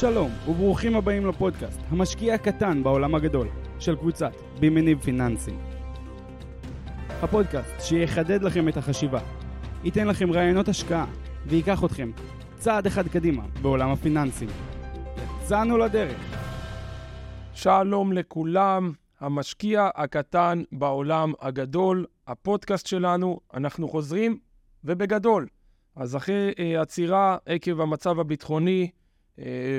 שלום, וברוכים הבאים לפודקאסט, המשקיע הקטן בעולם הגדול, של קבוצת בימניב פיננסים. הפודקאסט שיחדד לכם את החשיבה, ייתן לכם רעיונות השקעה, וייקח אתכם צעד אחד קדימה בעולם הפיננסים. יצאנו לדרך. שלום לכולם, המשקיע הקטן בעולם הגדול, הפודקאסט שלנו, אנחנו חוזרים, ובגדול. אז אחרי אה, עצירה עקב המצב הביטחוני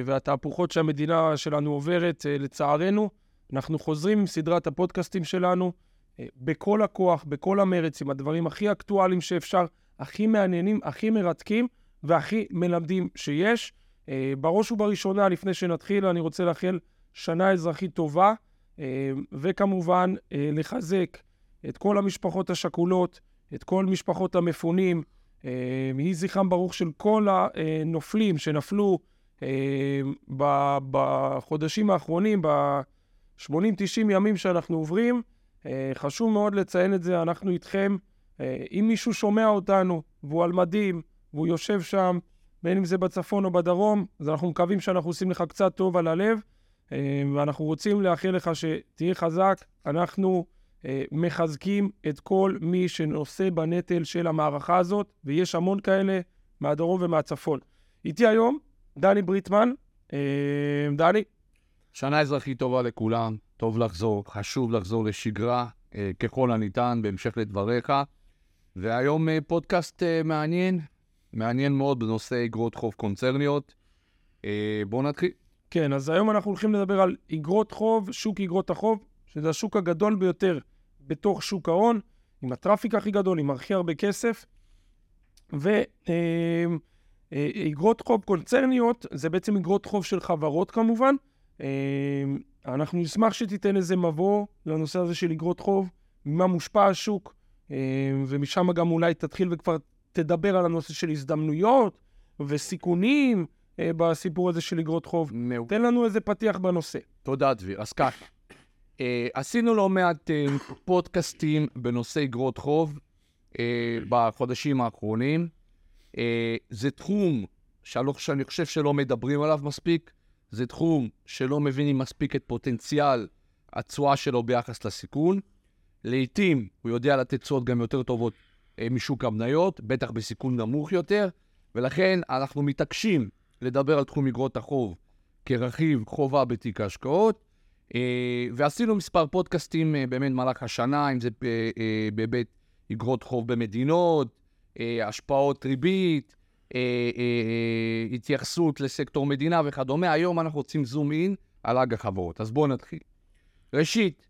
והתהפוכות שהמדינה שלנו עוברת, אה, לצערנו, אנחנו חוזרים עם סדרת הפודקאסטים שלנו אה, בכל הכוח, בכל המרץ, עם הדברים הכי אקטואליים שאפשר, הכי מעניינים, הכי מרתקים והכי מלמדים שיש. אה, בראש ובראשונה, לפני שנתחיל, אני רוצה לאחל שנה אזרחית טובה, אה, וכמובן אה, לחזק את כל המשפחות השכולות, את כל משפחות המפונים, אה, יהי זכרם ברוך של כל הנופלים שנפלו אה, בחודשים האחרונים, ב-80-90 ימים שאנחנו עוברים. אה, חשוב מאוד לציין את זה, אנחנו איתכם. אה, אם מישהו שומע אותנו והוא על מדים והוא יושב שם, בין אם זה בצפון או בדרום, אז אנחנו מקווים שאנחנו עושים לך קצת טוב על הלב, אה, ואנחנו רוצים לאחל לך שתהיה חזק. אנחנו אה, מחזקים את כל מי שנושא בנטל של המערכה הזאת, ויש המון כאלה מהדרום ומהצפון. איתי היום דני בריטמן. אה, דני, שנה אזרחית טובה לכולם, טוב לחזור, חשוב לחזור לשגרה אה, ככל הניתן, בהמשך לדבריך. והיום אה, פודקאסט מעניין, מעניין מאוד בנושא אגרות חוב קונצרניות. בואו נתחיל. כן, אז היום אנחנו הולכים לדבר על אגרות חוב, שוק אגרות החוב, שזה השוק הגדול ביותר בתוך שוק ההון, עם הטראפיק הכי גדול, עם הכי הרבה כסף. ואגרות חוב קונצרניות, זה בעצם אגרות חוב של חברות כמובן. אה, אנחנו נשמח שתיתן איזה מבוא לנושא הזה של אגרות חוב, ממה מושפע השוק, אה, ומשם גם אולי תתחיל וכבר תדבר על הנושא של הזדמנויות וסיכונים אה, בסיפור הזה של אגרות חוב. מעולה. תן לנו איזה פתיח בנושא. תודה, דביר. אז אה, עשינו לא מעט אה, פודקאסטים בנושא אגרות חוב אה, בחודשים האחרונים. אה, זה תחום שאני, חושב שלא מדברים עליו מספיק, זה תחום שלא מבינים מספיק את פוטנציאל התשואה שלו ביחס לסיכון. לעתים הוא יודע לתת תשואות גם יותר טובות אה, משוק המניות, בטח בסיכון נמוך יותר, ולכן אנחנו מתעקשים לדבר על תחום אגרות החוב כרכיב חובה בתיק ההשקעות. אה, ועשינו מספר פודקאסטים באמת במהלך השנה, אם זה בהיבט אגרות חוב במדינות, השפעות ריבית, אה, אה, אה, התייחסות לסקטור מדינה וכדומה. היום אנחנו רוצים זום אין על אג החברות. אז בואו נתחיל. ראשית,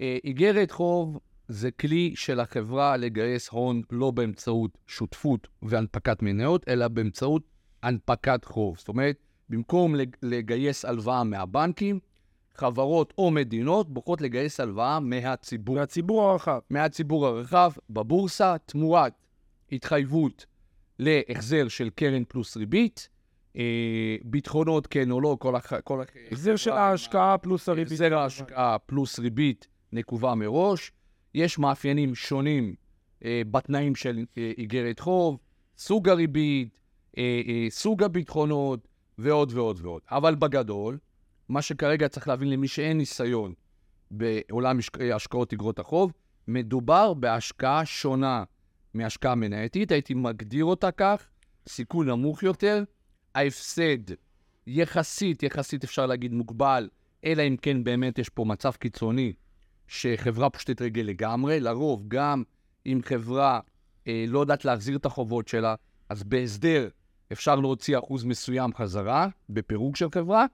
אה, איגרת חוב זה כלי של החברה לגייס הון לא באמצעות שותפות והנפקת מניות, אלא באמצעות הנפקת חוב. זאת אומרת, במקום לג- לגייס הלוואה מהבנקים, חברות או מדינות בוחרות לגייס הלוואה מהציבור. והציבור הרחב. מהציבור הרחב בבורסה, תמורת התחייבות להחזר של קרן פלוס ריבית, אה, ביטחונות כן או לא, כל הח... כל הח... החזר של ההשקעה פלוס הריבית. החזר ההשקעה פלוס ריבית נקובה מראש. יש מאפיינים שונים אה, בתנאים של אה, איגרת חוב, סוג הריבית, אה, אה, סוג הביטחונות ועוד ועוד ועוד. אבל בגדול, מה שכרגע צריך להבין למי שאין ניסיון בעולם השק- אה, השקעות איגרות החוב, מדובר בהשקעה שונה מהשקעה מנייתית, הייתי מגדיר אותה כך, סיכון נמוך יותר, ההפסד יחסית, יחסית אפשר להגיד מוגבל, אלא אם כן באמת יש פה מצב קיצוני שחברה פושטת רגל לגמרי, לרוב גם אם חברה אה, לא יודעת להחזיר את החובות שלה, אז בהסדר אפשר להוציא אחוז מסוים חזרה בפירוק של חברה,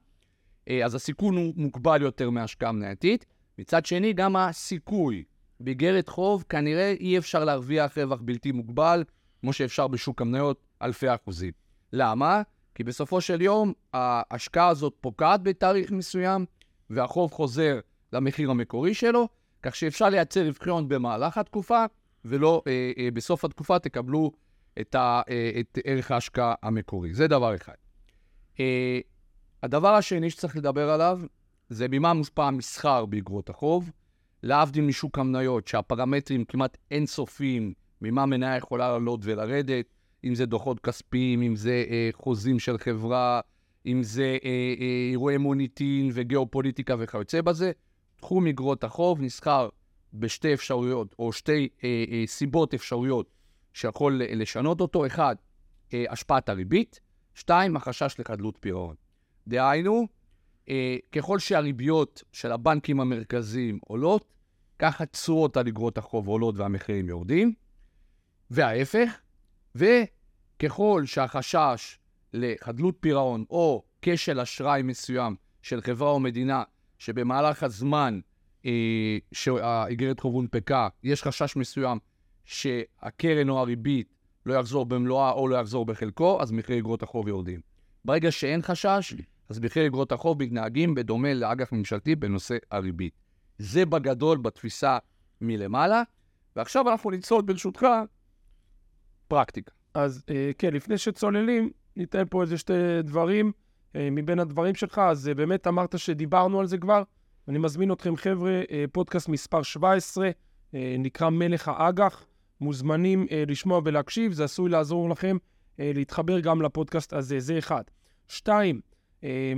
אה, אז הסיכון הוא מוגבל יותר מהשקעה מנייתית. מצד שני, גם הסיכוי באיגרת חוב, כנראה אי אפשר להרוויח רווח בלתי מוגבל, כמו שאפשר בשוק המניות, אלפי אחוזים. למה? כי בסופו של יום ההשקעה הזאת פוקעת בתאריך מסוים, והחוב חוזר למחיר המקורי שלו, כך שאפשר לייצר רווחיות במהלך התקופה, ולא אה, אה, בסוף התקופה תקבלו את, ה, אה, את ערך ההשקעה המקורי. זה דבר אחד. אה, הדבר השני שצריך לדבר עליו, זה ממה מושפע המסחר באגרות החוב. להבדיל משוק המניות, שהפרמטרים כמעט אינסופיים, ממה מניה יכולה לעלות ולרדת, אם זה דוחות כספיים, אם זה אה, חוזים של חברה, אם זה אה, אה, אירועי מוניטין וגיאופוליטיקה וכיוצא בזה. תחום אגרות החוב נסחר בשתי אפשרויות, או שתי אה, אה, סיבות אפשרויות שיכול לשנות אותו. אחד, אה, השפעת הריבית. שתיים, החשש לחדלות פירעון. דהיינו, אה, ככל שהריביות של הבנקים המרכזיים עולות, ככה תשואות על אגרות החוב עולות והמחירים יורדים, וההפך, וככל שהחשש לחדלות פירעון או כשל אשראי מסוים של חברה או מדינה, שבמהלך הזמן אה, שהאיגרת חוב הונפקה, יש חשש מסוים שהקרן או הריבית לא יחזור במלואה או לא יחזור בחלקו, אז מחירי אגרות החוב יורדים. ברגע שאין חשש, אז מחירי אגרות החוב מתנהגים בדומה לאג"ח ממשלתי בנושא הריבית. זה בגדול בתפיסה מלמעלה, ועכשיו אנחנו נצלול ברשותך פרקטיקה. אז אה, כן, לפני שצוללים, ניתן פה איזה שתי דברים אה, מבין הדברים שלך. אז אה, באמת אמרת שדיברנו על זה כבר. אני מזמין אתכם, חבר'ה, פודקאסט מספר 17, אה, נקרא מלך האג"ח. מוזמנים לשמוע ולהקשיב, זה עשוי לעזור לכם להתחבר גם לפודקאסט הזה, זה אחד. שתיים,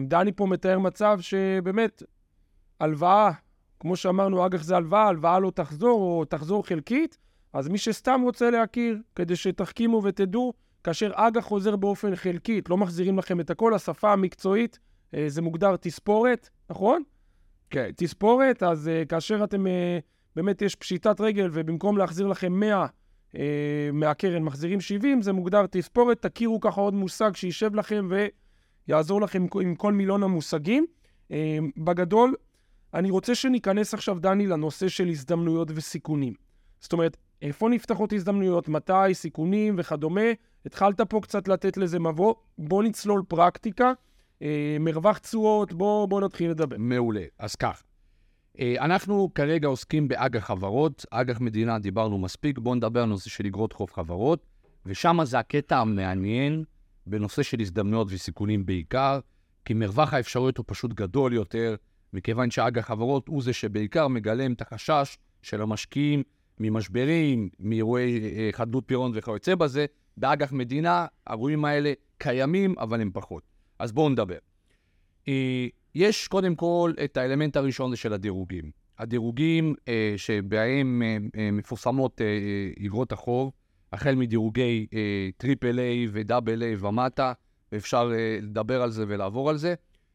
דני פה מתאר מצב שבאמת, הלוואה, כמו שאמרנו, אג"ח זה הלוואה, הלוואה לא תחזור או תחזור חלקית, אז מי שסתם רוצה להכיר, כדי שתחכימו ותדעו, כאשר אג"ח חוזר באופן חלקית, לא מחזירים לכם את הכל, השפה המקצועית, אה, זה מוגדר תספורת, נכון? כן. תספורת, אז uh, כאשר אתם, uh, באמת יש פשיטת רגל, ובמקום להחזיר לכם 100 uh, מהקרן, מחזירים 70, זה מוגדר תספורת. תכירו ככה עוד מושג שישב לכם ויעזור לכם עם כל מילון המושגים. Uh, בגדול, אני רוצה שניכנס עכשיו, דני, לנושא של הזדמנויות וסיכונים. זאת אומרת, איפה נפתחות הזדמנויות, מתי, סיכונים וכדומה. התחלת פה קצת לתת לזה מבוא. בוא נצלול פרקטיקה. אה, מרווח תשואות, בוא, בוא נתחיל לדבר. מעולה. אז כך, אה, אנחנו כרגע עוסקים באג"ח חברות, אג"ח מדינה דיברנו מספיק, בואו נדבר על נושא של אגרות חוב חברות, ושם זה הקטע המעניין בנושא של הזדמנויות וסיכונים בעיקר, כי מרווח האפשרויות הוא פשוט גדול יותר, מכיוון שאג"ח חברות הוא זה שבעיקר מגלם את החשש של המשקיעים ממשברים, מאירועי אה, חדלות פירעון וכיוצא בזה. באג"ח מדינה, האירועים האלה קיימים, אבל הם פחות. אז בואו נדבר. אה, יש קודם כל את האלמנט הראשון של הדירוגים. הדירוגים אה, שבהם מפורסמות אגרות החוב, החל מדירוגי Triple A ו Double A ומטה, ואפשר לדבר על זה ולעבור על זה,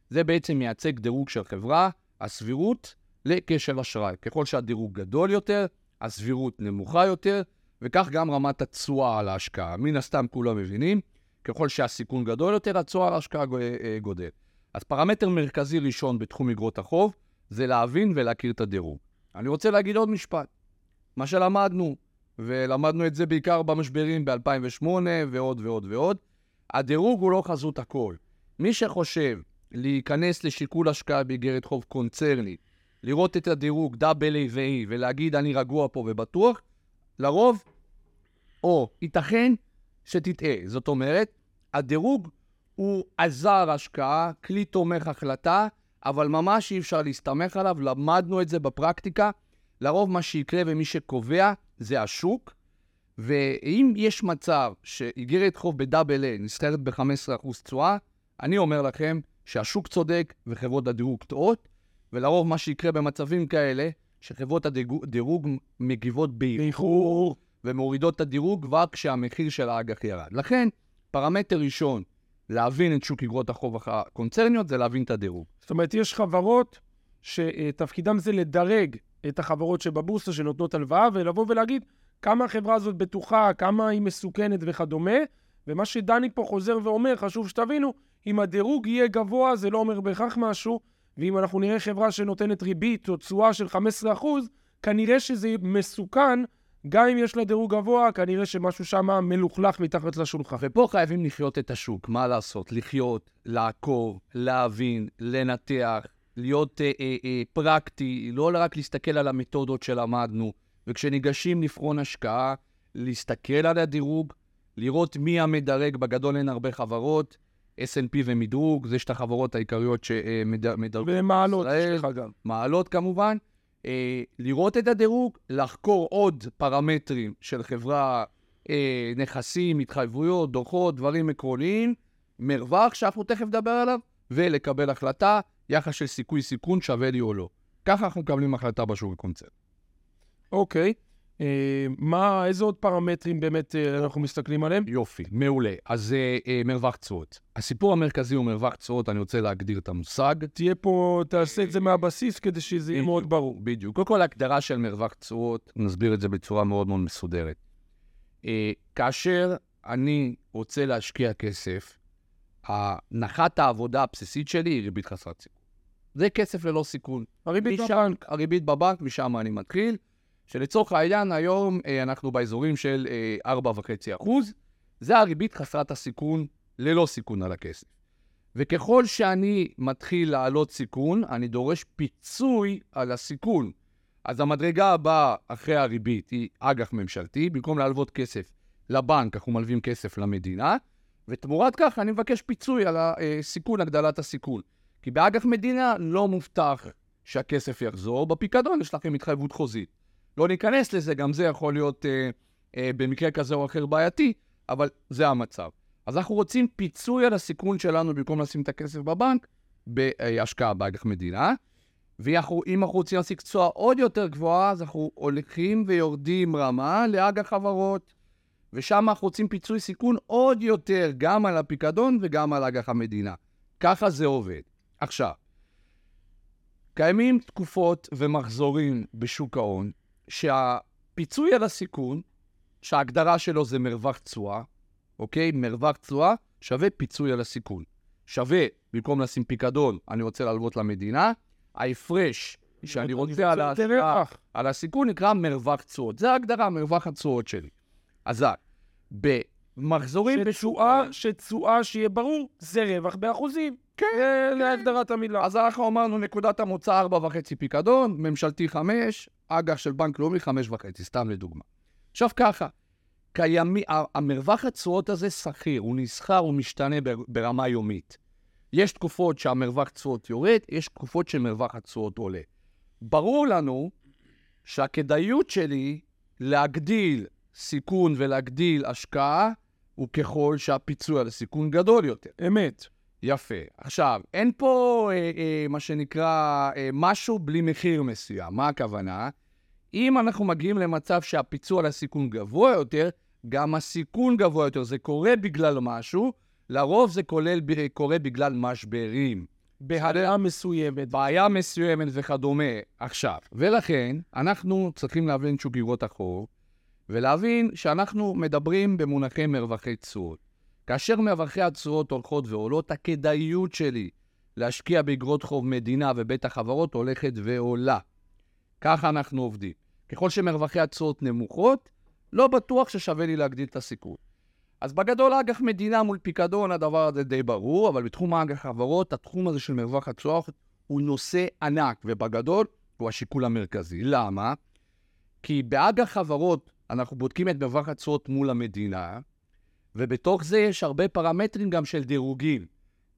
זה בעצם מייצג דירוג של חברה, הסבירות לכשל אשראי. ככל שהדירוג גדול יותר, הסבירות נמוכה יותר, וכך גם רמת התשואה על ההשקעה. מן הסתם כולם מבינים ככל שהסיכון גדול יותר, התשואה על ההשקעה אה, גודל. אז פרמטר מרכזי ראשון בתחום אגרות החוב זה להבין ולהכיר את הדירוג. אני רוצה להגיד עוד משפט. מה שלמדנו, ולמדנו את זה בעיקר במשברים ב-2008 ועוד ועוד ועוד, הדירוג הוא לא חזות הכל. מי שחושב להיכנס לשיקול השקעה באיגרת חוב קונצרנית, לראות את הדירוג דאבל A ו-E ולהגיד אני רגוע פה ובטוח, לרוב, או ייתכן שתטעה. זאת אומרת, הדירוג הוא עזר השקעה, כלי תומך החלטה, אבל ממש אי אפשר להסתמך עליו, למדנו את זה בפרקטיקה. לרוב מה שיקרה ומי שקובע זה השוק, ואם יש מצב שאיגרת חוב בדאבל איי נסחרת ב-15% תשואה, אני אומר לכם שהשוק צודק וחברות הדירוג טועות, ולרוב מה שיקרה במצבים כאלה, שחברות הדירוג מגיבות באיחור, ומורידות את הדירוג כבר כשהמחיר של האג"ח ירד. לכן, פרמטר ראשון להבין את שוק אגרות החוב הקונצרניות זה להבין את הדירוג. זאת אומרת, יש חברות שתפקידם זה לדרג את החברות שבבורסה שנותנות הלוואה, ולבוא ולהגיד כמה החברה הזאת בטוחה, כמה היא מסוכנת וכדומה. ומה שדני פה חוזר ואומר, חשוב שתבינו, אם הדירוג יהיה גבוה, זה לא אומר בהכרח משהו, ואם אנחנו נראה חברה שנותנת ריבית או תשואה של 15%, כנראה שזה מסוכן גם אם יש לה דירוג גבוה, כנראה שמשהו שם מלוכלך מתחת לשולחן. ופה חייבים לחיות את השוק, מה לעשות? לחיות, לעקוב, להבין, לנתח, להיות אה, אה, אה, פרקטי, לא רק להסתכל על המתודות שלמדנו, וכשניגשים לבחון השקעה, להסתכל על הדירוג, לראות מי המדרג, בגדול אין הרבה חברות, S&P ומדרוג, זה שתי החברות העיקריות שמדרגות. ומעלות, סליחה גם. מעלות כמובן. אה, לראות את הדירוג, לחקור עוד פרמטרים של חברה, אה, נכסים, התחייבויות, דוחות, דברים עקרוניים, מרווח שאנחנו תכף נדבר עליו, ולקבל החלטה, יחס של סיכוי-סיכון שווה לי או לא. ככה אנחנו מקבלים החלטה בשוק הקונצרני. אוקיי. אה, מה, איזה עוד פרמטרים באמת אה, אנחנו מסתכלים עליהם? יופי, מעולה. אז אה, אה, מרווח תשואות. הסיפור המרכזי הוא מרווח תשואות, אני רוצה להגדיר את המושג. תהיה פה, תעשה את זה מהבסיס כדי שזה יהיה מאוד ברור. בדיוק. קודם כל, ההגדרה של מרווח תשואות, נסביר את זה בצורה מאוד מאוד מסודרת. אה, כאשר אני רוצה להשקיע כסף, הנחת העבודה הבסיסית שלי היא ריבית חסרת סיכון. זה כסף ללא סיכון. הריבית משם- בבנק. הריבית בבנק, משם אני מתחיל. שלצורך העניין, היום אה, אנחנו באזורים של אה, 4.5 אחוז. זה הריבית חסרת הסיכון, ללא סיכון על הכסף. וככל שאני מתחיל להעלות סיכון, אני דורש פיצוי על הסיכון. אז המדרגה הבאה אחרי הריבית היא אג"ח ממשלתי, במקום להלוות כסף לבנק, אנחנו מלווים כסף למדינה, ותמורת כך אני מבקש פיצוי על הסיכון, הגדלת הסיכון. כי באג"ח מדינה לא מובטח שהכסף יחזור, בפיקדון יש לכם התחייבות חוזית. לא ניכנס לזה, גם זה יכול להיות אה, אה, במקרה כזה או אחר בעייתי, אבל זה המצב. אז אנחנו רוצים פיצוי על הסיכון שלנו במקום לשים את הכסף בבנק, בהשקעה באג"ח מדינה. ואם אנחנו רוצים להשיג תשואה עוד יותר גבוהה, אז אנחנו הולכים ויורדים רמה לאג"ח חברות, ושם אנחנו רוצים פיצוי סיכון עוד יותר, גם על הפיקדון וגם על אג"ח המדינה. ככה זה עובד. עכשיו, קיימים תקופות ומחזורים בשוק ההון, שהפיצוי על הסיכון, שההגדרה שלו זה מרווח תשואה, אוקיי? מרווח תשואה שווה פיצוי על הסיכון. שווה, במקום לשים פיקדון, אני רוצה להלוות למדינה, ההפרש שאני רוצה על ההשקעה. על הסיכון נקרא מרווח תשואות. זה ההגדרה, מרווח התשואות שלי. אז במחזורים שתשואה, שתשואה, שיהיה ברור, זה רווח באחוזים. כן. להגדרת המילה. אז אנחנו אמרנו נקודת המוצא 4.5 פיקדון, ממשלתי 5, אג"ח של בנק לאומי 5.5, סתם לדוגמה. עכשיו ככה, קיימי, המרווח התשואות הזה שכיר, הוא נסחר, הוא משתנה בר- ברמה יומית. יש תקופות שהמרווח תשואות יורד, יש תקופות שמרווח התשואות עולה. ברור לנו שהכדאיות שלי להגדיל סיכון ולהגדיל השקעה הוא ככל שהפיצוי על הסיכון גדול יותר. אמת. יפה. עכשיו, אין פה אה, אה, מה שנקרא אה, משהו בלי מחיר מסוים. מה הכוונה? אם אנחנו מגיעים למצב שהפיצוי על הסיכון גבוה יותר, גם הסיכון גבוה יותר. זה קורה בגלל משהו, לרוב זה כולל, ב- קורה בגלל משברים. בהעלאה מסוימת. בעיה מסוימת וכדומה. עכשיו, ולכן אנחנו צריכים להבין שוק איגרות החוב, ולהבין שאנחנו מדברים במונחי מרווחי תשואות. כאשר מרווחי התשואות הולכות ועולות, הכדאיות שלי להשקיע באגרות חוב מדינה ובית החברות הולכת ועולה. ככה אנחנו עובדים. ככל שמרווחי התשואות נמוכות, לא בטוח ששווה לי להגדיל את הסיכון. אז בגדול אג"ח מדינה מול פיקדון, הדבר הזה די ברור, אבל בתחום אג"ח חברות, התחום הזה של מרווח התשואות הוא נושא ענק, ובגדול הוא השיקול המרכזי. למה? כי באג"ח חברות אנחנו בודקים את מרווח התשואות מול המדינה, ובתוך זה יש הרבה פרמטרים גם של דירוגים.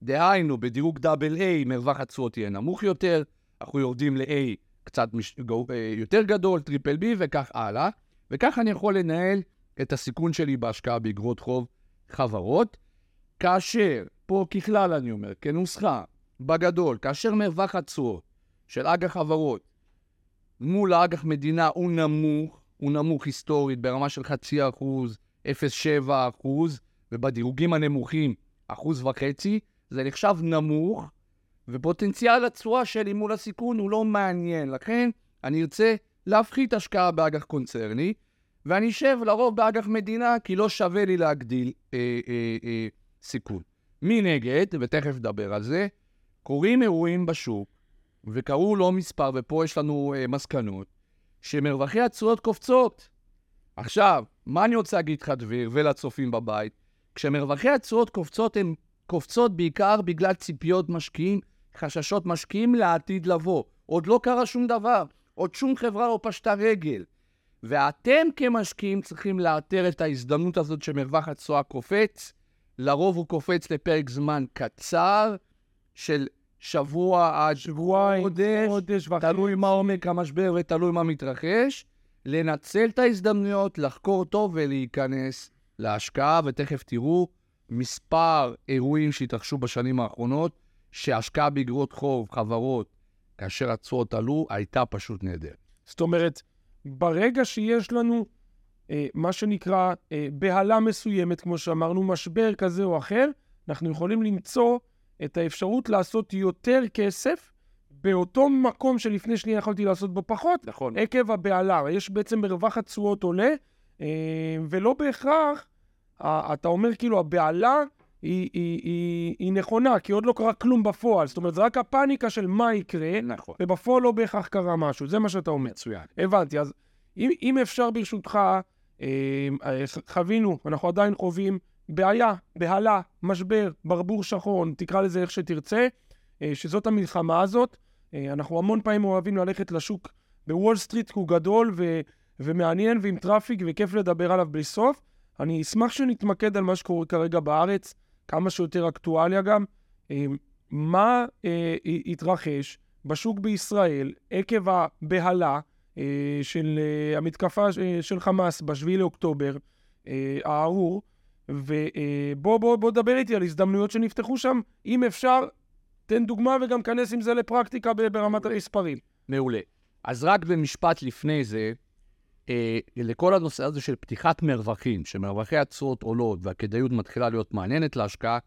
דהיינו, בדירוג Double A מרווח התשואות יהיה נמוך יותר, אנחנו יורדים ל-A קצת מש... אה, יותר גדול, Triple B וכך הלאה, וכך אני יכול לנהל את הסיכון שלי בהשקעה באגרות חוב חברות, כאשר, פה ככלל אני אומר, כנוסחה, בגדול, כאשר מרווח התשואות של אג"ח חברות מול האג"ח מדינה הוא נמוך, הוא נמוך היסטורית ברמה של חצי אחוז, 0.7 אחוז, ובדירוגים הנמוכים אחוז וחצי, זה נחשב נמוך, ופוטנציאל התשואה שלי מול הסיכון הוא לא מעניין. לכן אני ארצה להפחית השקעה באג"ח קונצרני, ואני אשב לרוב באג"ח מדינה, כי לא שווה לי להגדיל אה, אה, אה, סיכון. מנגד, ותכף נדבר על זה, קורים אירועים בשוק, וקרו לא מספר, ופה יש לנו אה, מסקנות, שמרווחי התשואות קופצות. עכשיו, מה אני רוצה להגיד לך, דביר, ולצופים בבית? כשמרווחי התשואות קופצות, הן קופצות בעיקר בגלל ציפיות משקיעים, חששות משקיעים לעתיד לבוא. עוד לא קרה שום דבר, עוד שום חברה לא פשטה רגל. ואתם כמשקיעים צריכים לאתר את ההזדמנות הזאת שמרווח התשואה קופץ. לרוב הוא קופץ לפרק זמן קצר של שבוע עד שבועיים, חודש, חודש וחצי. תלוי מה עומק המשבר ותלוי מה מתרחש. לנצל את ההזדמנויות, לחקור טוב ולהיכנס להשקעה, ותכף תראו מספר אירועים שהתרחשו בשנים האחרונות, שהשקעה באגרות חוב, חברות, כאשר התשואות עלו, הייתה פשוט נהדרת. זאת אומרת, ברגע שיש לנו אה, מה שנקרא אה, בהלה מסוימת, כמו שאמרנו, משבר כזה או אחר, אנחנו יכולים למצוא את האפשרות לעשות יותר כסף באותו מקום שלפני שנייה יכולתי לעשות בו פחות, נכון. עקב הבהלה. יש בעצם מרווח התשואות עולה, אה, ולא בהכרח, אתה אומר כאילו הבהלה היא, היא, היא, היא נכונה, כי עוד לא קרה כלום בפועל. זאת אומרת, זה רק הפאניקה של מה יקרה, נכון. ובפועל לא בהכרח קרה משהו. זה מה שאתה אומר. מצוין. הבנתי, אז אם, אם אפשר ברשותך, אה, אה, חווינו, אנחנו עדיין חווים בעיה, בהלה, משבר, ברבור שחון, תקרא לזה איך שתרצה, שזאת המלחמה הזאת. אה, אנחנו המון פעמים אוהבים ללכת לשוק בוול סטריט, כי הוא גדול ו, ומעניין ועם traffic וכיף לדבר עליו בלי סוף. אני אשמח שנתמקד על מה שקורה כרגע בארץ, כמה שיותר אקטואליה גם. אה, מה אה, התרחש בשוק בישראל עקב הבהלה אה, של אה, המתקפה אה, של חמאס ב-7 לאוקטובר, אה, הארור, ובוא בוא, בוא דבר איתי על הזדמנויות שנפתחו שם. אם אפשר, תן דוגמה וגם כנס עם זה לפרקטיקה ברמת המספרים. מעולה. אז רק במשפט לפני זה, אה, לכל הנושא הזה של פתיחת מרווחים, שמרווחי התשואות עולות והכדאיות מתחילה להיות מעניינת להשקעה,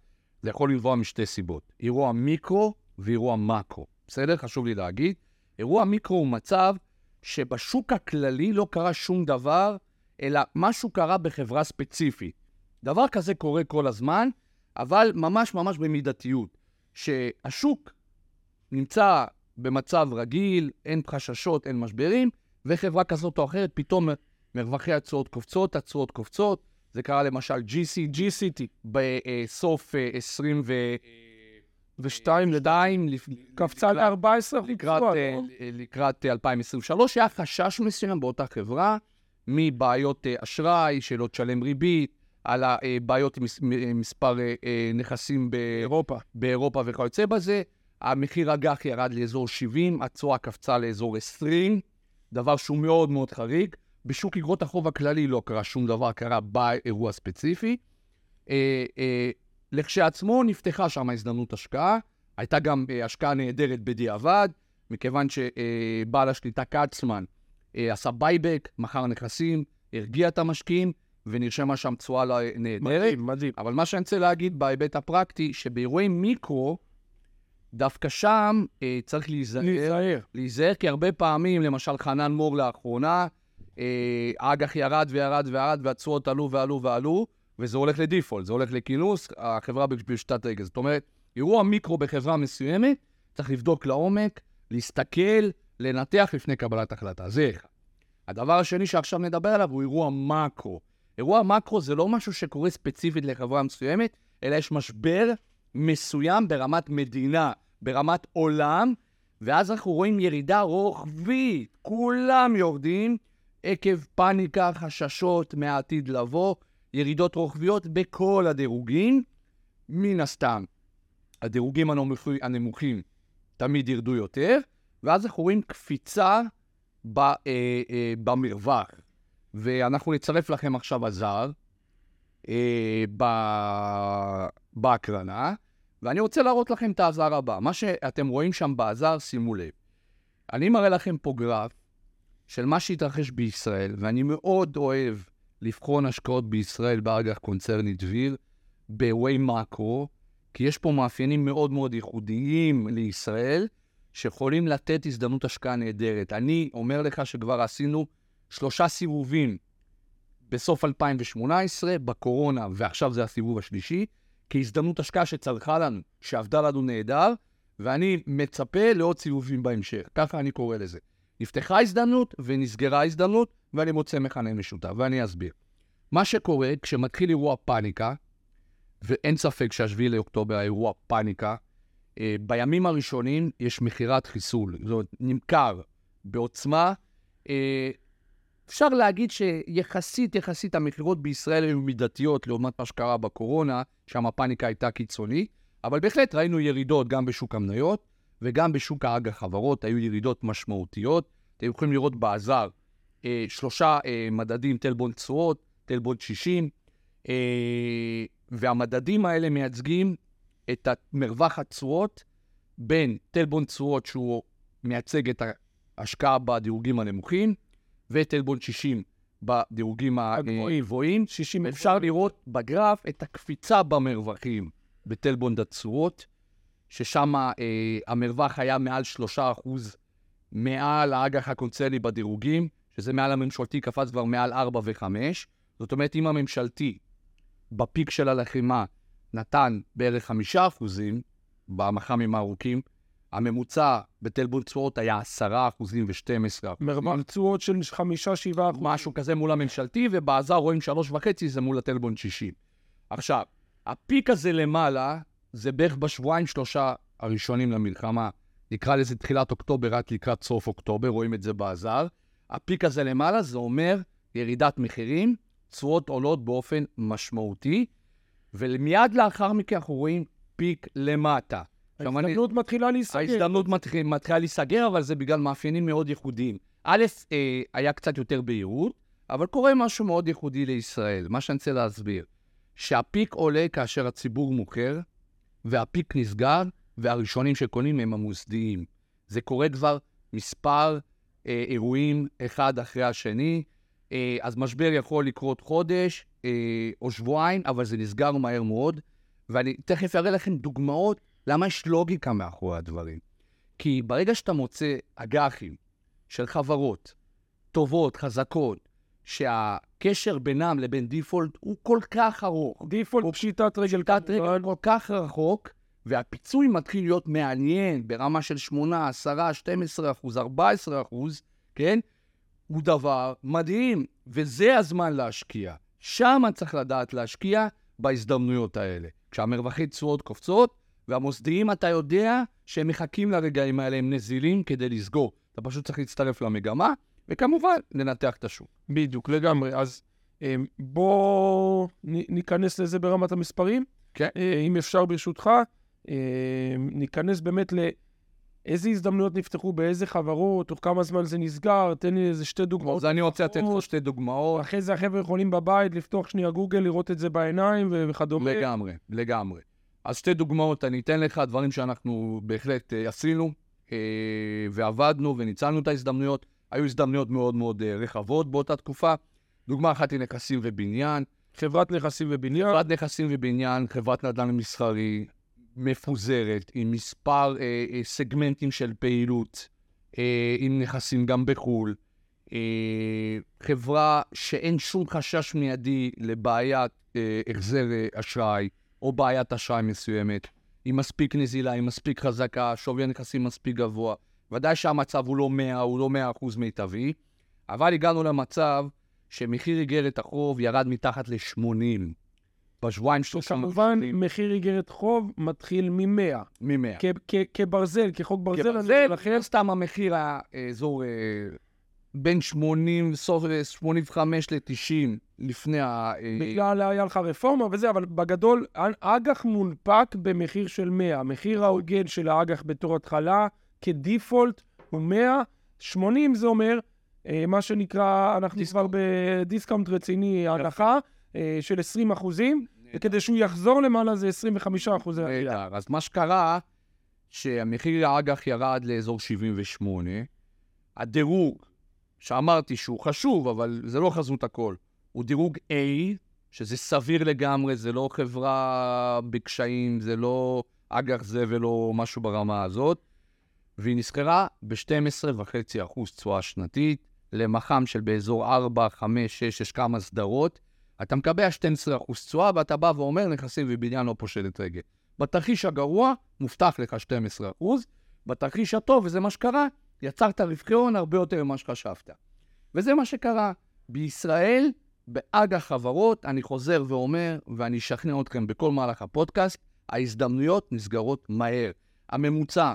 זה יכול לנבוע משתי סיבות. אירוע מיקרו ואירוע מקרו. בסדר? חשוב לי להגיד. אירוע מיקרו הוא מצב שבשוק הכללי לא קרה שום דבר, אלא משהו קרה בחברה ספציפית. דבר כזה קורה כל הזמן, אבל ממש ממש במידתיות. שהשוק נמצא במצב רגיל, אין חששות, אין משברים, וחברה כזאת או אחרת, פתאום מרווחי התשואות קופצות, התשואות קופצות. זה קרה למשל GC, GCT. בסוף אה, 20 ו... ושתיים שתיים, קפצה ל-14 לקראת, אה, לקראת אה, 2023, היה חשש מסוים באותה חברה מבעיות אה, אשראי, שלא תשלם ריבית, על הבעיות עם מספר אה, אה, נכסים באירופה, באירופה וכיוצא בזה. המחיר אג"ח ירד לאזור 70, התשואה קפצה לאזור 20, דבר שהוא מאוד מאוד חריג. בשוק אגרות החוב הכללי לא קרה שום דבר, קרה באירוע ספציפי. אה, אה, לכשעצמו נפתחה שם הזדמנות השקעה. הייתה גם אה, השקעה נהדרת בדיעבד, מכיוון שבעל השליטה קצמן אה, עשה buyback, מכר נכסים, הרגיע את המשקיעים, ונרשמה שם תשואה לה- נהדרת. מדהים, מדהים. אבל מה שאני רוצה להגיד בהיבט הפרקטי, שבאירועי מיקרו, דווקא שם אה, צריך להיזהר. להיזהר. להיזהר, כי הרבה פעמים, למשל חנן מור לאחרונה, אה, האג"ח ירד וירד וירד, והתשואות עלו ועלו ועלו, וזה הולך ל default, זה הולך לכינוס, החברה בפשיטת רגל. זאת אומרת, אירוע מיקרו בחברה מסוימת, צריך לבדוק לעומק, להסתכל, לנתח לפני קבלת החלטה. זה אחד. הדבר השני שעכשיו נדבר עליו הוא אירוע מקרו. אירוע מקרו זה לא משהו שקורה ספציפית לחברה מסוימת, אלא יש משבר מסוים ברמת מדינה, ברמת עולם, ואז אנחנו רואים ירידה רוחבית, כולם יורדים עקב פאניקה, חששות מהעתיד לבוא, ירידות רוחביות בכל הדירוגים. מן הסתם, הדירוגים הנמוכים, תמיד ירדו יותר, ואז אנחנו רואים קפיצה אה, אה, במרווח. ואנחנו נצרף לכם עכשיו עזר אה, ב, בהקרנה, ואני רוצה להראות לכם את העזר הבא. מה שאתם רואים שם בעזר, שימו לב. אני מראה לכם פה גרף של מה שהתרחש בישראל, ואני מאוד אוהב לבחון השקעות בישראל באג"ח קונצרני דביר, באירועי מקרו, כי יש פה מאפיינים מאוד מאוד ייחודיים לישראל, שיכולים לתת הזדמנות השקעה נהדרת. אני אומר לך שכבר עשינו שלושה סיבובים בסוף 2018, בקורונה, ועכשיו זה הסיבוב השלישי, כהזדמנות השקעה שצלחה לנו, שעבדה לנו נהדר, ואני מצפה לעוד סיבובים בהמשך. ככה אני קורא לזה. נפתחה הזדמנות ונסגרה הזדמנות, ואני מוצא מכנה משותף, ואני אסביר. מה שקורה כשמתחיל אירוע פאניקה, ואין ספק שהשביעי לאוקטובר היה אירוע פאניקה, אה, בימים הראשונים יש מכירת חיסול, זאת אומרת, נמכר בעוצמה. אפשר להגיד שיחסית, יחסית המכירות בישראל היו מידתיות לעומת מה שקרה בקורונה, שם הפאניקה הייתה קיצונית, אבל בהחלט ראינו ירידות גם בשוק המניות וגם בשוק האג"ח חברות, היו ירידות משמעותיות. אתם יכולים לראות בעזר אה, שלושה אה, מדדים, טלבון תשואות, טלבון 60. אה, והמדדים האלה מייצגים את מרווח התשואות בין טלבון תשואות שהוא מייצג את ההשקעה בדירוגים הנמוכים, וטלבון 60 בדירוגים הגבוהים. 60 אפשר לראות בגרף את הקפיצה במרווחים בטלבון התשואות, ששם אה, המרווח היה מעל 3% מעל האג"ח הקונצרני בדירוגים, שזה מעל הממשלתי קפץ כבר מעל 4 ו-5. זאת אומרת, אם הממשלתי בפיק של הלחימה נתן בערך 5 אחוזים במח"מים הארוכים, הממוצע בתלבון תשואות היה 10 אחוזים ו-12 אחוזים. מרווח תשואות של 5-7 אחוזים. משהו כזה מול הממשלתי, ובעזר רואים 3.5 זה מול הטלבון 60. עכשיו, הפיק הזה למעלה, זה בערך בשבועיים שלושה הראשונים למלחמה. נקרא לזה תחילת אוקטובר, רק לקראת סוף אוקטובר, רואים את זה בעזר. הפיק הזה למעלה, זה אומר ירידת מחירים, תשואות עולות באופן משמעותי, ומיד לאחר מכן אנחנו רואים פיק למטה. ההזדמנות אני... מתחילה להיסגר. ההזדמנות מתחיל, מתחילה להיסגר, אבל זה בגלל מאפיינים מאוד ייחודיים. א', אה, היה קצת יותר בהירות, אבל קורה משהו מאוד ייחודי לישראל. מה שאני רוצה להסביר, שהפיק עולה כאשר הציבור מוכר, והפיק נסגר, והראשונים שקונים הם המוסדיים. זה קורה כבר מספר אה, אירועים אחד אחרי השני, אה, אז משבר יכול לקרות חודש אה, או שבועיים, אבל זה נסגר מהר מאוד, ואני תכף אראה לכם דוגמאות למה יש לוגיקה מאחורי הדברים. כי ברגע שאתה מוצא אג"חים של חברות טובות, חזקות, שהקשר בינם לבין דיפולט הוא כל כך ארוך. דיפולט פשיטת רגל. פשיטת רגל כל כך רחוק, והפיצוי מתחיל להיות מעניין ברמה של 8, 10, 12 אחוז, 14 אחוז, כן? הוא דבר מדהים, וזה הזמן להשקיע. שם צריך לדעת להשקיע בהזדמנויות האלה. כשהמרווחי תשואות קופצות, והמוסדיים, אתה יודע שהם מחכים לרגעים האלה, הם נזילים כדי לסגור. אתה פשוט צריך להצטרף למגמה, וכמובן, לנתח את השוק. בדיוק, לגמרי. אז אמ, בואו ניכנס לזה ברמת המספרים. כן. אה, אם אפשר, ברשותך, אמ, ניכנס באמת ל... איזה הזדמנויות נפתחו, באיזה חברות, תוך כמה זמן זה נסגר, תן לי איזה שתי דוגמאות. אז אני רוצה לתת לך שתי דוגמאות. אחרי זה החבר'ה יכולים בבית לפתוח שנייה גוגל, לראות את זה בעיניים וכדומה. לגמרי, לגמרי. אז שתי דוגמאות אני אתן לך, דברים שאנחנו בהחלט uh, עשינו uh, ועבדנו וניצלנו את ההזדמנויות. היו הזדמנויות מאוד מאוד uh, רחבות באותה תקופה. דוגמה אחת היא נכסים ובניין. חברת נכסים ובניין. חברת נכסים ובניין, חברת נדל"ן מסחרי, מפוזרת, עם מספר uh, uh, סגמנטים של פעילות, uh, עם נכסים גם בחו"ל. Uh, חברה שאין שום חשש מיידי לבעיית uh, החזר אשראי. או בעיית אשראי מסוימת, היא מספיק נזילה, היא מספיק חזקה, שווי הנכסים מספיק גבוה. ודאי שהמצב הוא לא 100, הוא לא 100% מיטבי, אבל הגענו למצב שמחיר איגרת החוב ירד מתחת ל-80. בשבועיים שלושה... כמובן, מחיר איגרת חוב מתחיל מ-100. מ-100. כברזל, כחוק ברזל. כברזל, לכן סתם המחיר האזור אה, בין 80, סוף 85 ל-90 לפני ה... אה, בגלל היה לך רפורמה וזה, אבל בגדול, אג"ח מונפק במחיר של 100. המחיר ההוגן של האג"ח בתור התחלה, כ default, הוא 100. 80 זה אומר, אה, מה שנקרא, אנחנו כבר ב discount רציני, הנחה אה, של 20 אחוזים, וכדי שהוא יחזור למעלה זה 25 אחוזי אז מה שקרה, שהמחיר האג"ח ירד לאזור 78, הדירוג שאמרתי שהוא חשוב, אבל זה לא חזות הכל. הוא דירוג A, שזה סביר לגמרי, זה לא חברה בקשיים, זה לא אג"ח זה ולא משהו ברמה הזאת, והיא נסחרה ב-12.5% תשואה שנתית, למח"ם של באזור 4, 5, 6, יש כמה סדרות. אתה מקבע 12% תשואה, ואתה בא ואומר, נכסים ובניין לא פושטת רגל. בתרחיש הגרוע, מובטח לך 12%, בתרחיש הטוב, וזה מה שקרה, יצרת רווחי הון הרבה יותר ממה שחשבת. וזה מה שקרה. בישראל, באג"ח חברות, אני חוזר ואומר, ואני אשכנע אתכם בכל מהלך הפודקאסט, ההזדמנויות נסגרות מהר. הממוצע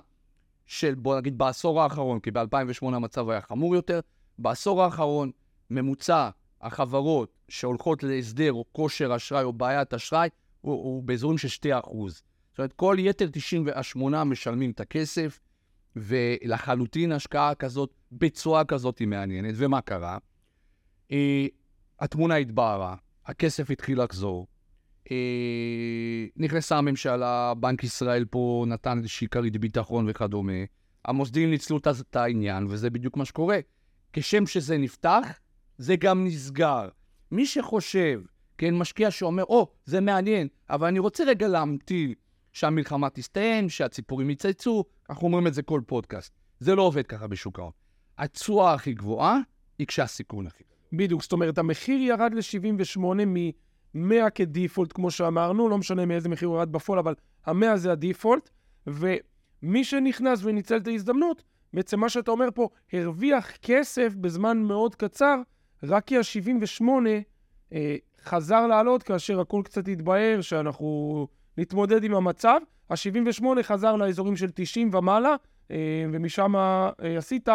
של, בוא נגיד, בעשור האחרון, כי ב-2008 המצב היה חמור יותר, בעשור האחרון, ממוצע החברות שהולכות להסדר או כושר אשראי או בעיית אשראי, הוא, הוא באזורים של 2%. זאת אומרת, כל יתר 98 משלמים את הכסף, ולחלוטין השקעה כזאת, בצורה כזאת היא מעניינת. ומה קרה? אה, התמונה התבהרה, הכסף התחיל לחזור, אה, נכנסה הממשלה, בנק ישראל פה נתן איזושהי כרית ביטחון וכדומה. המוסדים ניצלו את- העניין, וזה בדיוק מה שקורה. כשם שזה נפתח, זה גם נסגר. מי שחושב, כן, משקיע שאומר, או, oh, זה מעניין, אבל אני רוצה רגע להמתין שהמלחמה תסתיים, שהציפורים יצייצו, אנחנו אומרים את זה כל פודקאסט. זה לא עובד ככה בשוק ההון. התשואה הכי גבוהה היא כשהסיכון הכי גבוה. בדיוק, זאת אומרת, המחיר ירד ל-78 מ-100 כדיפולט, כמו שאמרנו, לא משנה מאיזה מחיר הוא ירד בפועל, אבל ה-100 זה הדיפולט, ומי שנכנס וניצל את ההזדמנות, בעצם מה שאתה אומר פה, הרוויח כסף בזמן מאוד קצר, רק כי ה-78 אה, חזר לעלות כאשר הכל קצת התבהר, שאנחנו נתמודד עם המצב. ה-78 חזר לאזורים של 90 ומעלה, אה, ומשם אה, עשית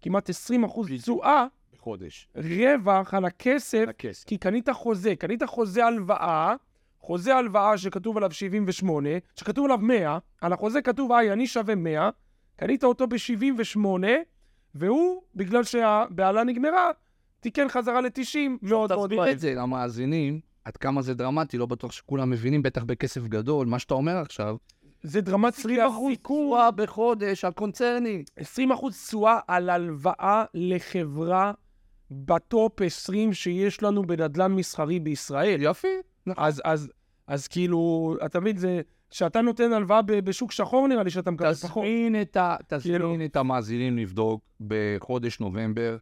כמעט 20 אחוז תשואה. בחודש. רווח על הכסף, הכסף. כי קנית חוזה, קנית חוזה הלוואה, חוזה הלוואה שכתוב עליו 78, שכתוב עליו 100, על החוזה כתוב, היי, אני שווה 100, קנית אותו ב-78, והוא, בגלל שהבהלה נגמרה, תיקן חזרה ל-90, ועוד עוד. תסביר את זה למאזינים, עד כמה זה דרמטי, לא בטוח שכולם מבינים, בטח בכסף גדול, מה שאתה אומר עכשיו. זה דרמטי, 20 אחוז תשואה בחודש על קונצרני. 20 אחוז תשואה על הלוואה לחברה ב top 20 שיש לנו בנדל"ן מסחרי בישראל. יופי. נכון. אז, אז, אז כאילו, אתה מבין, זה, כשאתה נותן הלוואה ב- בשוק שחור, נראה לי שאתה מקבל פחות. תזמין את, ה... תזמין כאילו- את המאזינים לבדוק בחודש נובמבר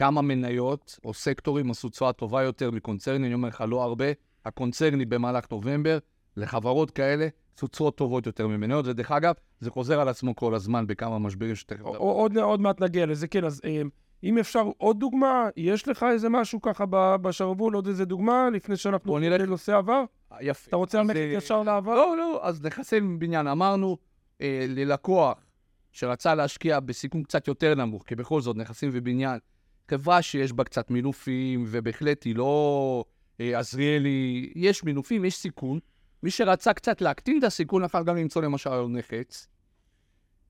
כמה מניות או סקטורים עשו תשואה טובה יותר מקונצרני, אני אומר לך, לא הרבה. הקונצרני במהלך נובמבר, לחברות כאלה, עשו תשואות טובות יותר ממניות, ודרך אגב, זה חוזר על עצמו כל הזמן בכמה משברים שתכף... עוד, עוד מעט נגיע לזה, כן, אז אה, אם אפשר עוד דוגמה, יש לך איזה משהו ככה בשרוול, עוד איזה דוגמה, לפני שאנחנו בוא נלך. לנושא עבר? יפה. אתה רוצה ללכת אה, ישר לעבר? לא, לא, אז נכסי בניין, אמרנו, אה, ללקוח שרצה להשקיע בסיכון קצת יותר נמוך, כי בכל זאת נכסים ובניין, חברה שיש בה קצת מינופים, ובהחלט היא לא אה, עזריאלי, יש מינופים, יש סיכון. מי שרצה קצת להקטין את הסיכון, יכול גם למצוא למשל על נכס,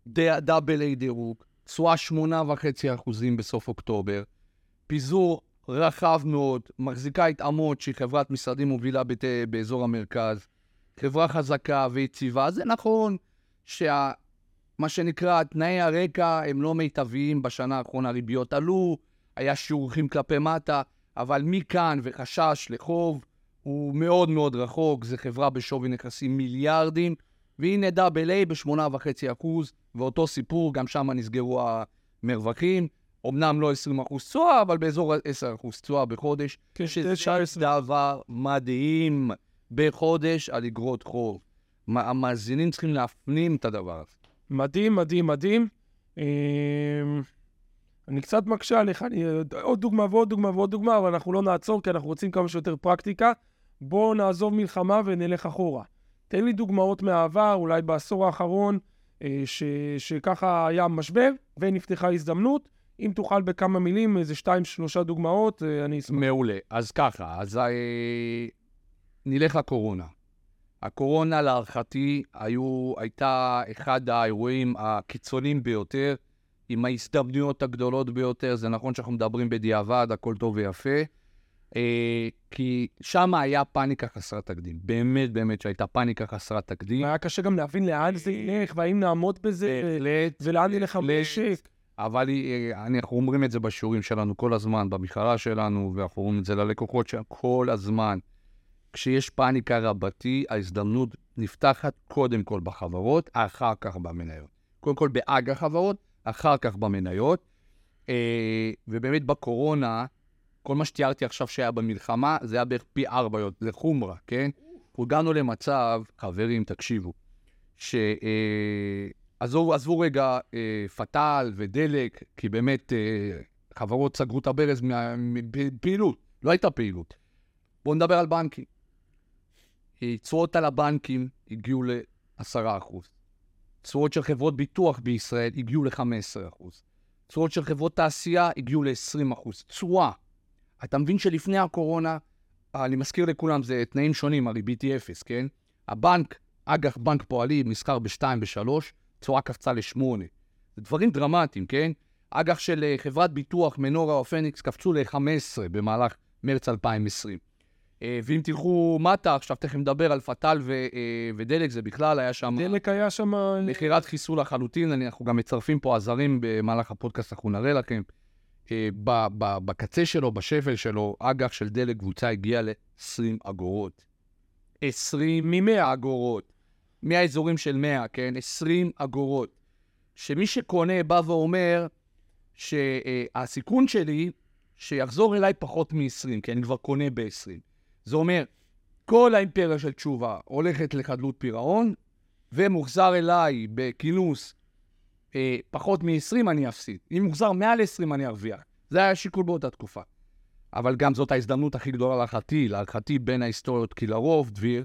דאבל איי דירוג, תשואה 8.5% בסוף אוקטובר, פיזור רחב מאוד, מחזיקה את אמות שהיא חברת משרדים מובילה בת... באזור המרכז, חברה חזקה ויציבה. זה נכון שה... מה שנקרא, תנאי הרקע הם לא מיטביים בשנה האחרונה, ריביות עלו, היה שיעורכים כלפי מטה, אבל מכאן וחשש לחוב הוא מאוד מאוד רחוק, זו חברה בשווי נכסים מיליארדים, והנה דאבל איי ב-8.5%, ואותו סיפור, גם שם נסגרו המרווחים. אמנם לא 20% תשואה, אבל באזור ה-10% תשואה בחודש, כן, שזה תשע, עשרה. דבר מדהים בחודש על אגרות חוב. המאזינים צריכים להפנים את הדבר הזה. מדהים, מדהים, מדהים. אני קצת מקשה עליך, אני, עוד דוגמה ועוד דוגמה ועוד דוגמה, אבל אנחנו לא נעצור, כי אנחנו רוצים כמה שיותר פרקטיקה. בואו נעזוב מלחמה ונלך אחורה. תן לי דוגמאות מהעבר, אולי בעשור האחרון, אה, ש, שככה היה משבר ונפתחה הזדמנות. אם תוכל בכמה מילים, איזה שתיים, שלושה דוגמאות, אה, אני אשמח. מעולה. אז ככה, אז אה, נלך לקורונה. הקורונה, להערכתי, היו, הייתה אחד האירועים הקיצוניים ביותר, עם ההזדמנויות הגדולות ביותר. זה נכון שאנחנו מדברים בדיעבד, הכל טוב ויפה, אה, כי שם היה פאניקה חסרת תקדים. באמת, באמת שהייתה פאניקה חסרת תקדים. היה קשה גם להבין לאן זה ילך, והאם נעמוד בזה, בהחלט, ולאן ילך. המשק. אבל אה, אנחנו אומרים את זה בשיעורים שלנו כל הזמן, במכללה שלנו, ואנחנו אומרים את זה ללקוחות שלנו כל הזמן. כשיש פאניקה רבתי, ההזדמנות נפתחת קודם כל בחברות, אחר כך במניות. קודם כל באג החברות, אחר כך במניות. אה, ובאמת בקורונה, כל מה שתיארתי עכשיו שהיה במלחמה, זה היה בערך פי ארבע, זה חומרה, כן? הגענו למצב, חברים, תקשיבו, ש... אה, עזבו, רגע אה, פטל ודלק, כי באמת אה, חברות סגרו את הברז מפעילות, לא הייתה פעילות. בואו נדבר על בנקים. תשואות על הבנקים הגיעו ל-10%. תשואות של חברות ביטוח בישראל הגיעו ל-15%. תשואות של חברות תעשייה הגיעו ל-20%. תשואה. אתה מבין שלפני הקורונה, אני מזכיר לכולם, זה תנאים שונים, הריבית היא אפס, כן? הבנק, אג"ח בנק פועלים, נסחר ב-2 ב-3, תשואה קפצה ל-8. זה דברים דרמטיים, כן? אג"ח של אה, חברת ביטוח, מנורה או פניקס, קפצו ל-15 במהלך מרץ 2020. אה, ואם תלכו מטה, עכשיו תכף נדבר על פטל ו, אה, ודלק, זה בכלל היה שם... דלק היה שם... מכירת חיסול לחלוטין, אנחנו גם מצרפים פה עזרים במהלך הפודקאסט, אנחנו נראה לכם. אה, ב- ב- בקצה שלו, בשפל שלו, אג"ח של דלק קבוצה הגיע ל-20 אגורות. 20 מ-100 אגורות. מהאזורים של 100, כן? 20 אגורות. שמי שקונה בא ואומר שהסיכון שלי שיחזור אליי פחות מ-20, כי אני כבר קונה ב-20. זה אומר, כל האימפריה של תשובה הולכת לחדלות פירעון, ומוחזר אליי בכינוס אה, פחות מ-20 אני אפסיד. אם מוחזר מעל 20 אני ארוויח. זה היה השיקול באותה תקופה. אבל גם זאת ההזדמנות הכי גדולה להערכתי, להערכתי בין ההיסטוריות, כי לרוב, דביר,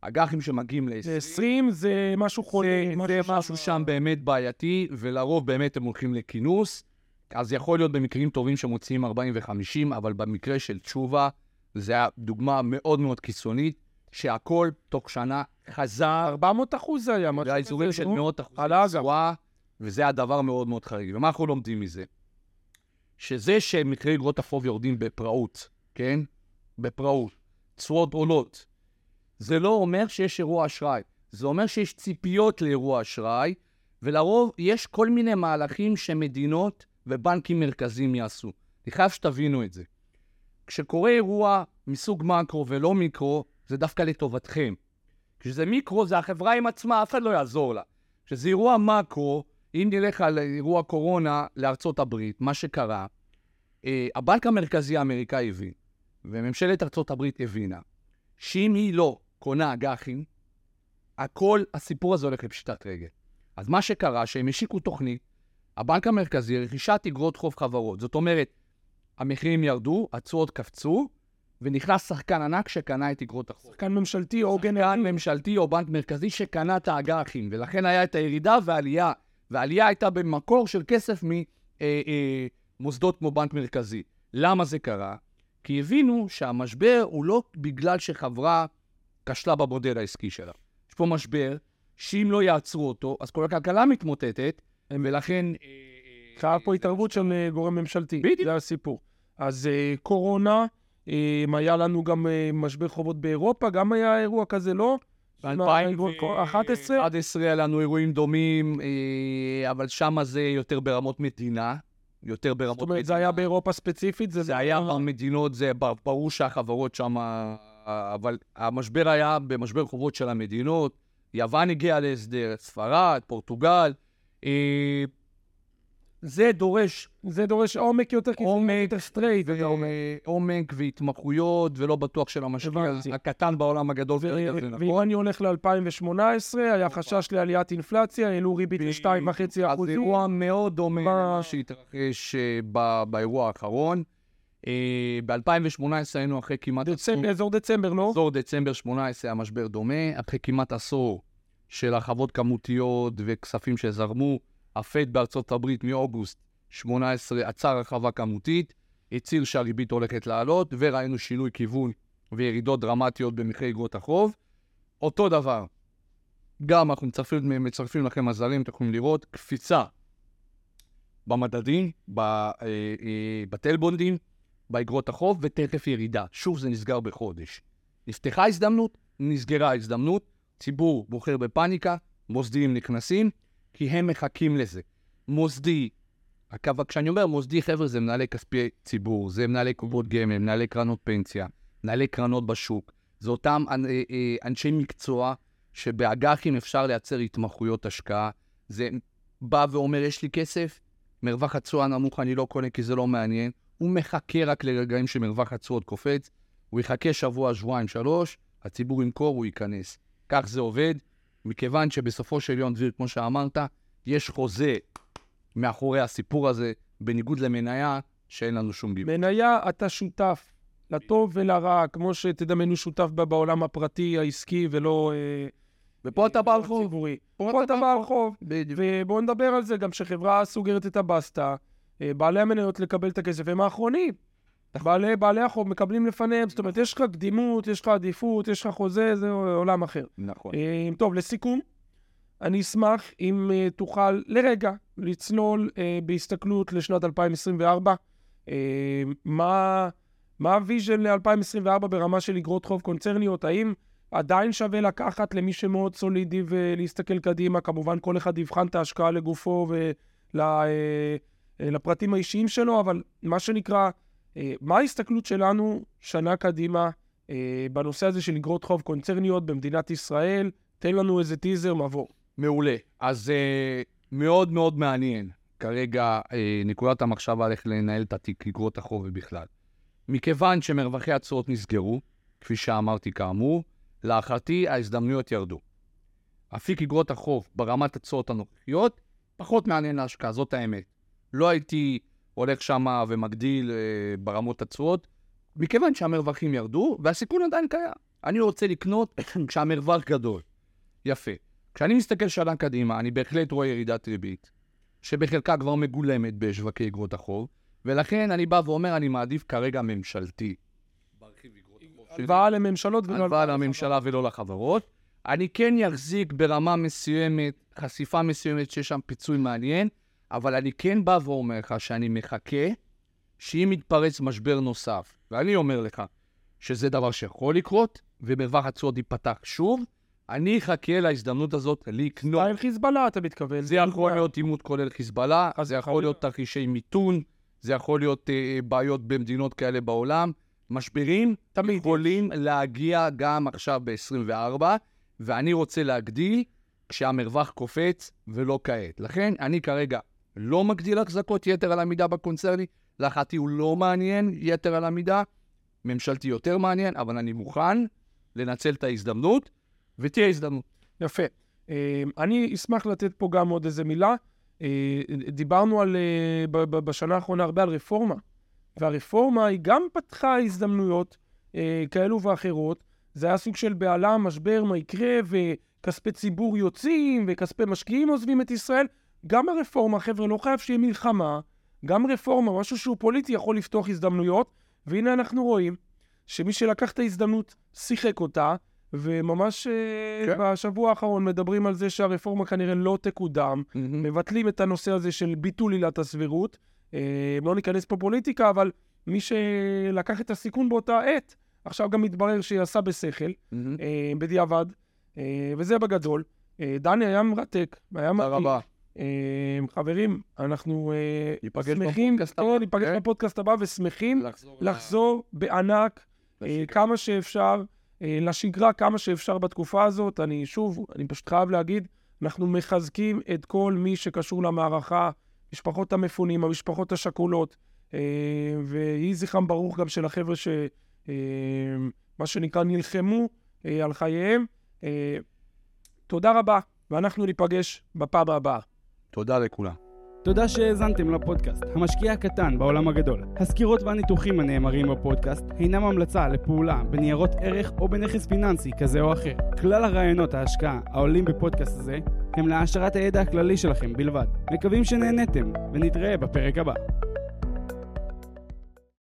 אג"חים שמגיעים ל-20, 20 זה משהו חולה. זה משהו שם באמת בעייתי, ולרוב באמת הם הולכים לכינוס. אז יכול להיות במקרים טובים שמוציאים 40 ו-50, אבל במקרה של תשובה, זו הייתה דוגמה מאוד מאוד קיצונית, שהכל תוך שנה חזר 400 אחוז זה היה. משהו זה האזורים כזה, של. מאות אחוזי על האג"ח. תשואה, וזה הדבר מאוד מאוד חריג. ומה אנחנו לומדים מזה? שזה שמחירי אגרות החוב יורדים בפראות, כן? בפראות, תשואות עולות, זה לא אומר שיש אירוע אשראי. זה אומר שיש ציפיות לאירוע אשראי, ולרוב יש כל מיני מהלכים שמדינות ובנקים מרכזיים יעשו. אני חייב שתבינו את זה. כשקורה אירוע מסוג מקרו ולא מיקרו, זה דווקא לטובתכם. כשזה מיקרו, זה החברה עם עצמה, אף אחד לא יעזור לה. כשזה אירוע מקרו, אם נלך על אירוע קורונה לארצות הברית, מה שקרה, אה, הבנק המרכזי האמריקאי הבין, וממשלת ארצות הברית הבינה, שאם היא לא קונה אג"חים, הכל, הסיפור הזה הולך לפשיטת רגל. אז מה שקרה, שהם השיקו תוכנית, הבנק המרכזי, רכישת אגרות חוב חברות. זאת אומרת, המחירים ירדו, התשואות קפצו, ונכנס שחקן ענק שקנה את אגרות החוב. שחקן ממשלתי או גנרל. ממשלתי או בנק מרכזי שקנה את האג"חים, ולכן היה את הירידה והעלייה. והעלייה הייתה במקור של כסף ממוסדות כמו בנק מרכזי. למה זה קרה? כי הבינו שהמשבר הוא לא בגלל שחברה כשלה במודל העסקי שלה. יש פה משבר שאם לא יעצרו אותו, אז כל הכלכלה מתמוטטת, ולכן... אה, אה, חייב פה התערבות של אה, גורם ממשלתי. בדיוק. זה הסיפור. אז אה, קורונה, אה, היה לנו גם אה, משבר חובות באירופה, גם היה אירוע כזה, לא? ב-2011 היה לנו אירועים דומים, אבל שם זה יותר ברמות מדינה. יותר ברמות זאת אומרת, זה היה באירופה ספציפית? זה היה במדינות, זה ברור שהחברות שם, אבל המשבר היה במשבר חובות של המדינות. יוון הגיעה להסדר, ספרד, פורטוגל. אה, זה דורש זה דורש עומק יותר, כי זה עומק יותר straight. ו- עומק והתמחויות, ולא בטוח של המשקיע. הקטן בעולם הגדול זה ואם נכון. אני הולך ל-2018, היה חשש לעליית אינפלציה, העלו ריבית ל-2.5 אז אחוזים. אירוע מאוד דומה שהתרחש אה, ב- באירוע האחרון. ב-2018 היינו אחרי כמעט דצמבר, אזור דצמבר, לא? אזור דצמבר 18 היה משבר דומה, אחרי כמעט עשור של הרחבות כמותיות וכספים שזרמו, הפד בארצות הברית מאוגוסט 18 עצר הרחבה כמותית, הצהיר שהריבית הולכת לעלות, וראינו שינוי כיוון וירידות דרמטיות במחירי אגרות החוב. אותו דבר, גם אנחנו מצרפים, מצרפים לכם עזרים, אתם יכולים לראות, קפיצה במדדים, אה, אה, בטלבונדים, באגרות החוב, ותכף ירידה. שוב, זה נסגר בחודש. נפתחה הזדמנות, נסגרה הזדמנות, ציבור בוחר בפאניקה, מוסדיים נכנסים, כי הם מחכים לזה. מוסדי, הקו, כשאני אומר מוסדי, חבר'ה, זה מנהלי כספי ציבור, זה מנהלי קופות גמל, מנהלי קרנות פנסיה, מנהלי קרנות בשוק. זה אותם אה, אה, אנשי מקצוע שבאג"חים אפשר לייצר התמחויות השקעה. זה בא ואומר, יש לי כסף, מרווח התשואה נמוך, אני לא קונה כי זה לא מעניין. הוא מחכה רק לרגעים שמרווח התשואות קופץ, הוא יחכה שבוע, שבועיים, שלוש, הציבור ימכור, הוא ייכנס. כך זה עובד, מכיוון שבסופו של יום, דביר, כמו שאמרת, יש חוזה מאחורי הסיפור הזה, בניגוד למניה, שאין לנו שום גיבוי. מניה, אתה שותף, לטוב ולרע, כמו שתדמיינו שותף בה בעולם הפרטי, העסקי, ולא... אה, ופה אתה בעל חוב. ציבורי. פה אתה בעל חוב. בדיוק. ובואו נדבר על זה, גם שחברה סוגרת את הבסטה, אה, בעלי המניות לקבל את הכסף הם האחרונים. בעלי, בעלי החוב מקבלים לפניהם, זאת אומרת, יש לך קדימות, יש לך עדיפות, יש לך חוזה, זה עולם אחר. נכון. אה, טוב, לסיכום, אני אשמח אם אה, תוכל לרגע לצלול אה, בהסתכלות לשנת 2024. אה, מה, מה ה vision ל-2024 ברמה של אגרות חוב קונצרניות? האם עדיין שווה לקחת למי שמאוד סולידי ולהסתכל קדימה? כמובן, כל אחד יבחן את ההשקעה לגופו ולפרטים האישיים שלו, אבל מה שנקרא, מה ההסתכלות שלנו שנה קדימה בנושא הזה של אגרות חוב קונצרניות במדינת ישראל? תן לנו איזה טיזר, מבוא. מעולה. אז uh, מאוד מאוד מעניין כרגע נקודת המחשבה על איך לנהל את התיק אגרות החוב ובכלל. מכיוון שמרווחי התשואות נסגרו, כפי שאמרתי כאמור, להערכתי ההזדמנויות ירדו. אפיק אגרות החוב ברמת התשואות הנוכחיות פחות מעניין להשקעה, זאת האמת. לא הייתי הולך שם ומגדיל uh, ברמות התשואות, מכיוון שהמרווחים ירדו והסיכון עדיין קיים. אני רוצה לקנות כשהמרווח גדול. יפה. כשאני מסתכל שנה קדימה, אני בהחלט רואה ירידת ריבית, שבחלקה כבר מגולמת בשווקי אגרות החוב, ולכן אני בא ואומר, אני מעדיף כרגע ממשלתי. הלוואה לממשלות ולא הלוואה לממשלה ולא לחברות. אני כן אחזיק ברמה מסוימת, חשיפה מסוימת שיש שם פיצוי מעניין, אבל אני כן בא ואומר לך שאני מחכה שאם יתפרץ משבר נוסף, ואני אומר לך שזה דבר שיכול לקרות, ומרווח התשואות ייפתח שוב, אני אחכה להזדמנות הזאת לקנות. סטייל חיזבאללה, אתה מתכוון. זה יכול להיות עימות כולל חיזבאללה, זה יכול להיות תרחישי מיתון, זה יכול להיות אה, בעיות במדינות כאלה בעולם. משברים תמיד יכולים להגיע גם עכשיו ב-24, ואני רוצה להגדיל כשהמרווח קופץ ולא כעת. לכן אני כרגע לא מגדיל החזקות יתר על המידה בקונצרני, להערכתי הוא לא מעניין יתר על המידה, ממשלתי יותר מעניין, אבל אני מוכן לנצל את ההזדמנות. ותהיה הזדמנות. יפה. אה, אני אשמח לתת פה גם עוד איזה מילה. אה, דיברנו על, אה, בשנה האחרונה הרבה על רפורמה, והרפורמה היא גם פתחה הזדמנויות כאלו ואחרות. זה היה סוג של בהלה, משבר, מה יקרה, וכספי ציבור יוצאים, וכספי משקיעים עוזבים את ישראל. גם הרפורמה, חבר'ה, לא חייב שיהיה מלחמה. גם רפורמה, משהו שהוא פוליטי, יכול לפתוח הזדמנויות. והנה אנחנו רואים שמי שלקח את ההזדמנות, שיחק אותה, וממש אה, כן. בשבוע האחרון מדברים על זה שהרפורמה כנראה לא תקודם, mm-hmm. מבטלים את הנושא הזה של ביטול עילת הסבירות. אה, לא ניכנס פה פוליטיקה, אבל מי שלקח את הסיכון באותה עת, עכשיו גם מתברר שהיא עשה בשכל, mm-hmm. אה, בדיעבד, אה, וזה בגדול. אה, דני היה מרתק, היה מתאים. תודה רבה. אה, חברים, אנחנו אה, שמחים, ניפגש כן. בפודקאסט הבא ושמחים לחזור, בענק אה, כמה שאפשר. אה, לשגרה כמה שאפשר בתקופה הזאת. אני שוב, אני פשוט חייב להגיד, אנחנו מחזקים את כל מי שקשור למערכה, משפחות המפונים, המשפחות השכולות, ויהי זכרם ברוך גם של החבר'ה ש... מה שנקרא, נלחמו על חייהם. תודה רבה, ואנחנו ניפגש בפעם הבאה. תודה לכולם. תודה שהאזנתם לפודקאסט, המשקיע הקטן בעולם הגדול. הסקירות והניתוחים הנאמרים בפודקאסט אינם המלצה לפעולה בניירות ערך או בנכס פיננסי כזה או אחר. כלל הרעיונות ההשקעה העולים בפודקאסט הזה הם להעשרת הידע הכללי שלכם בלבד. מקווים שנהנתם, ונתראה בפרק הבא.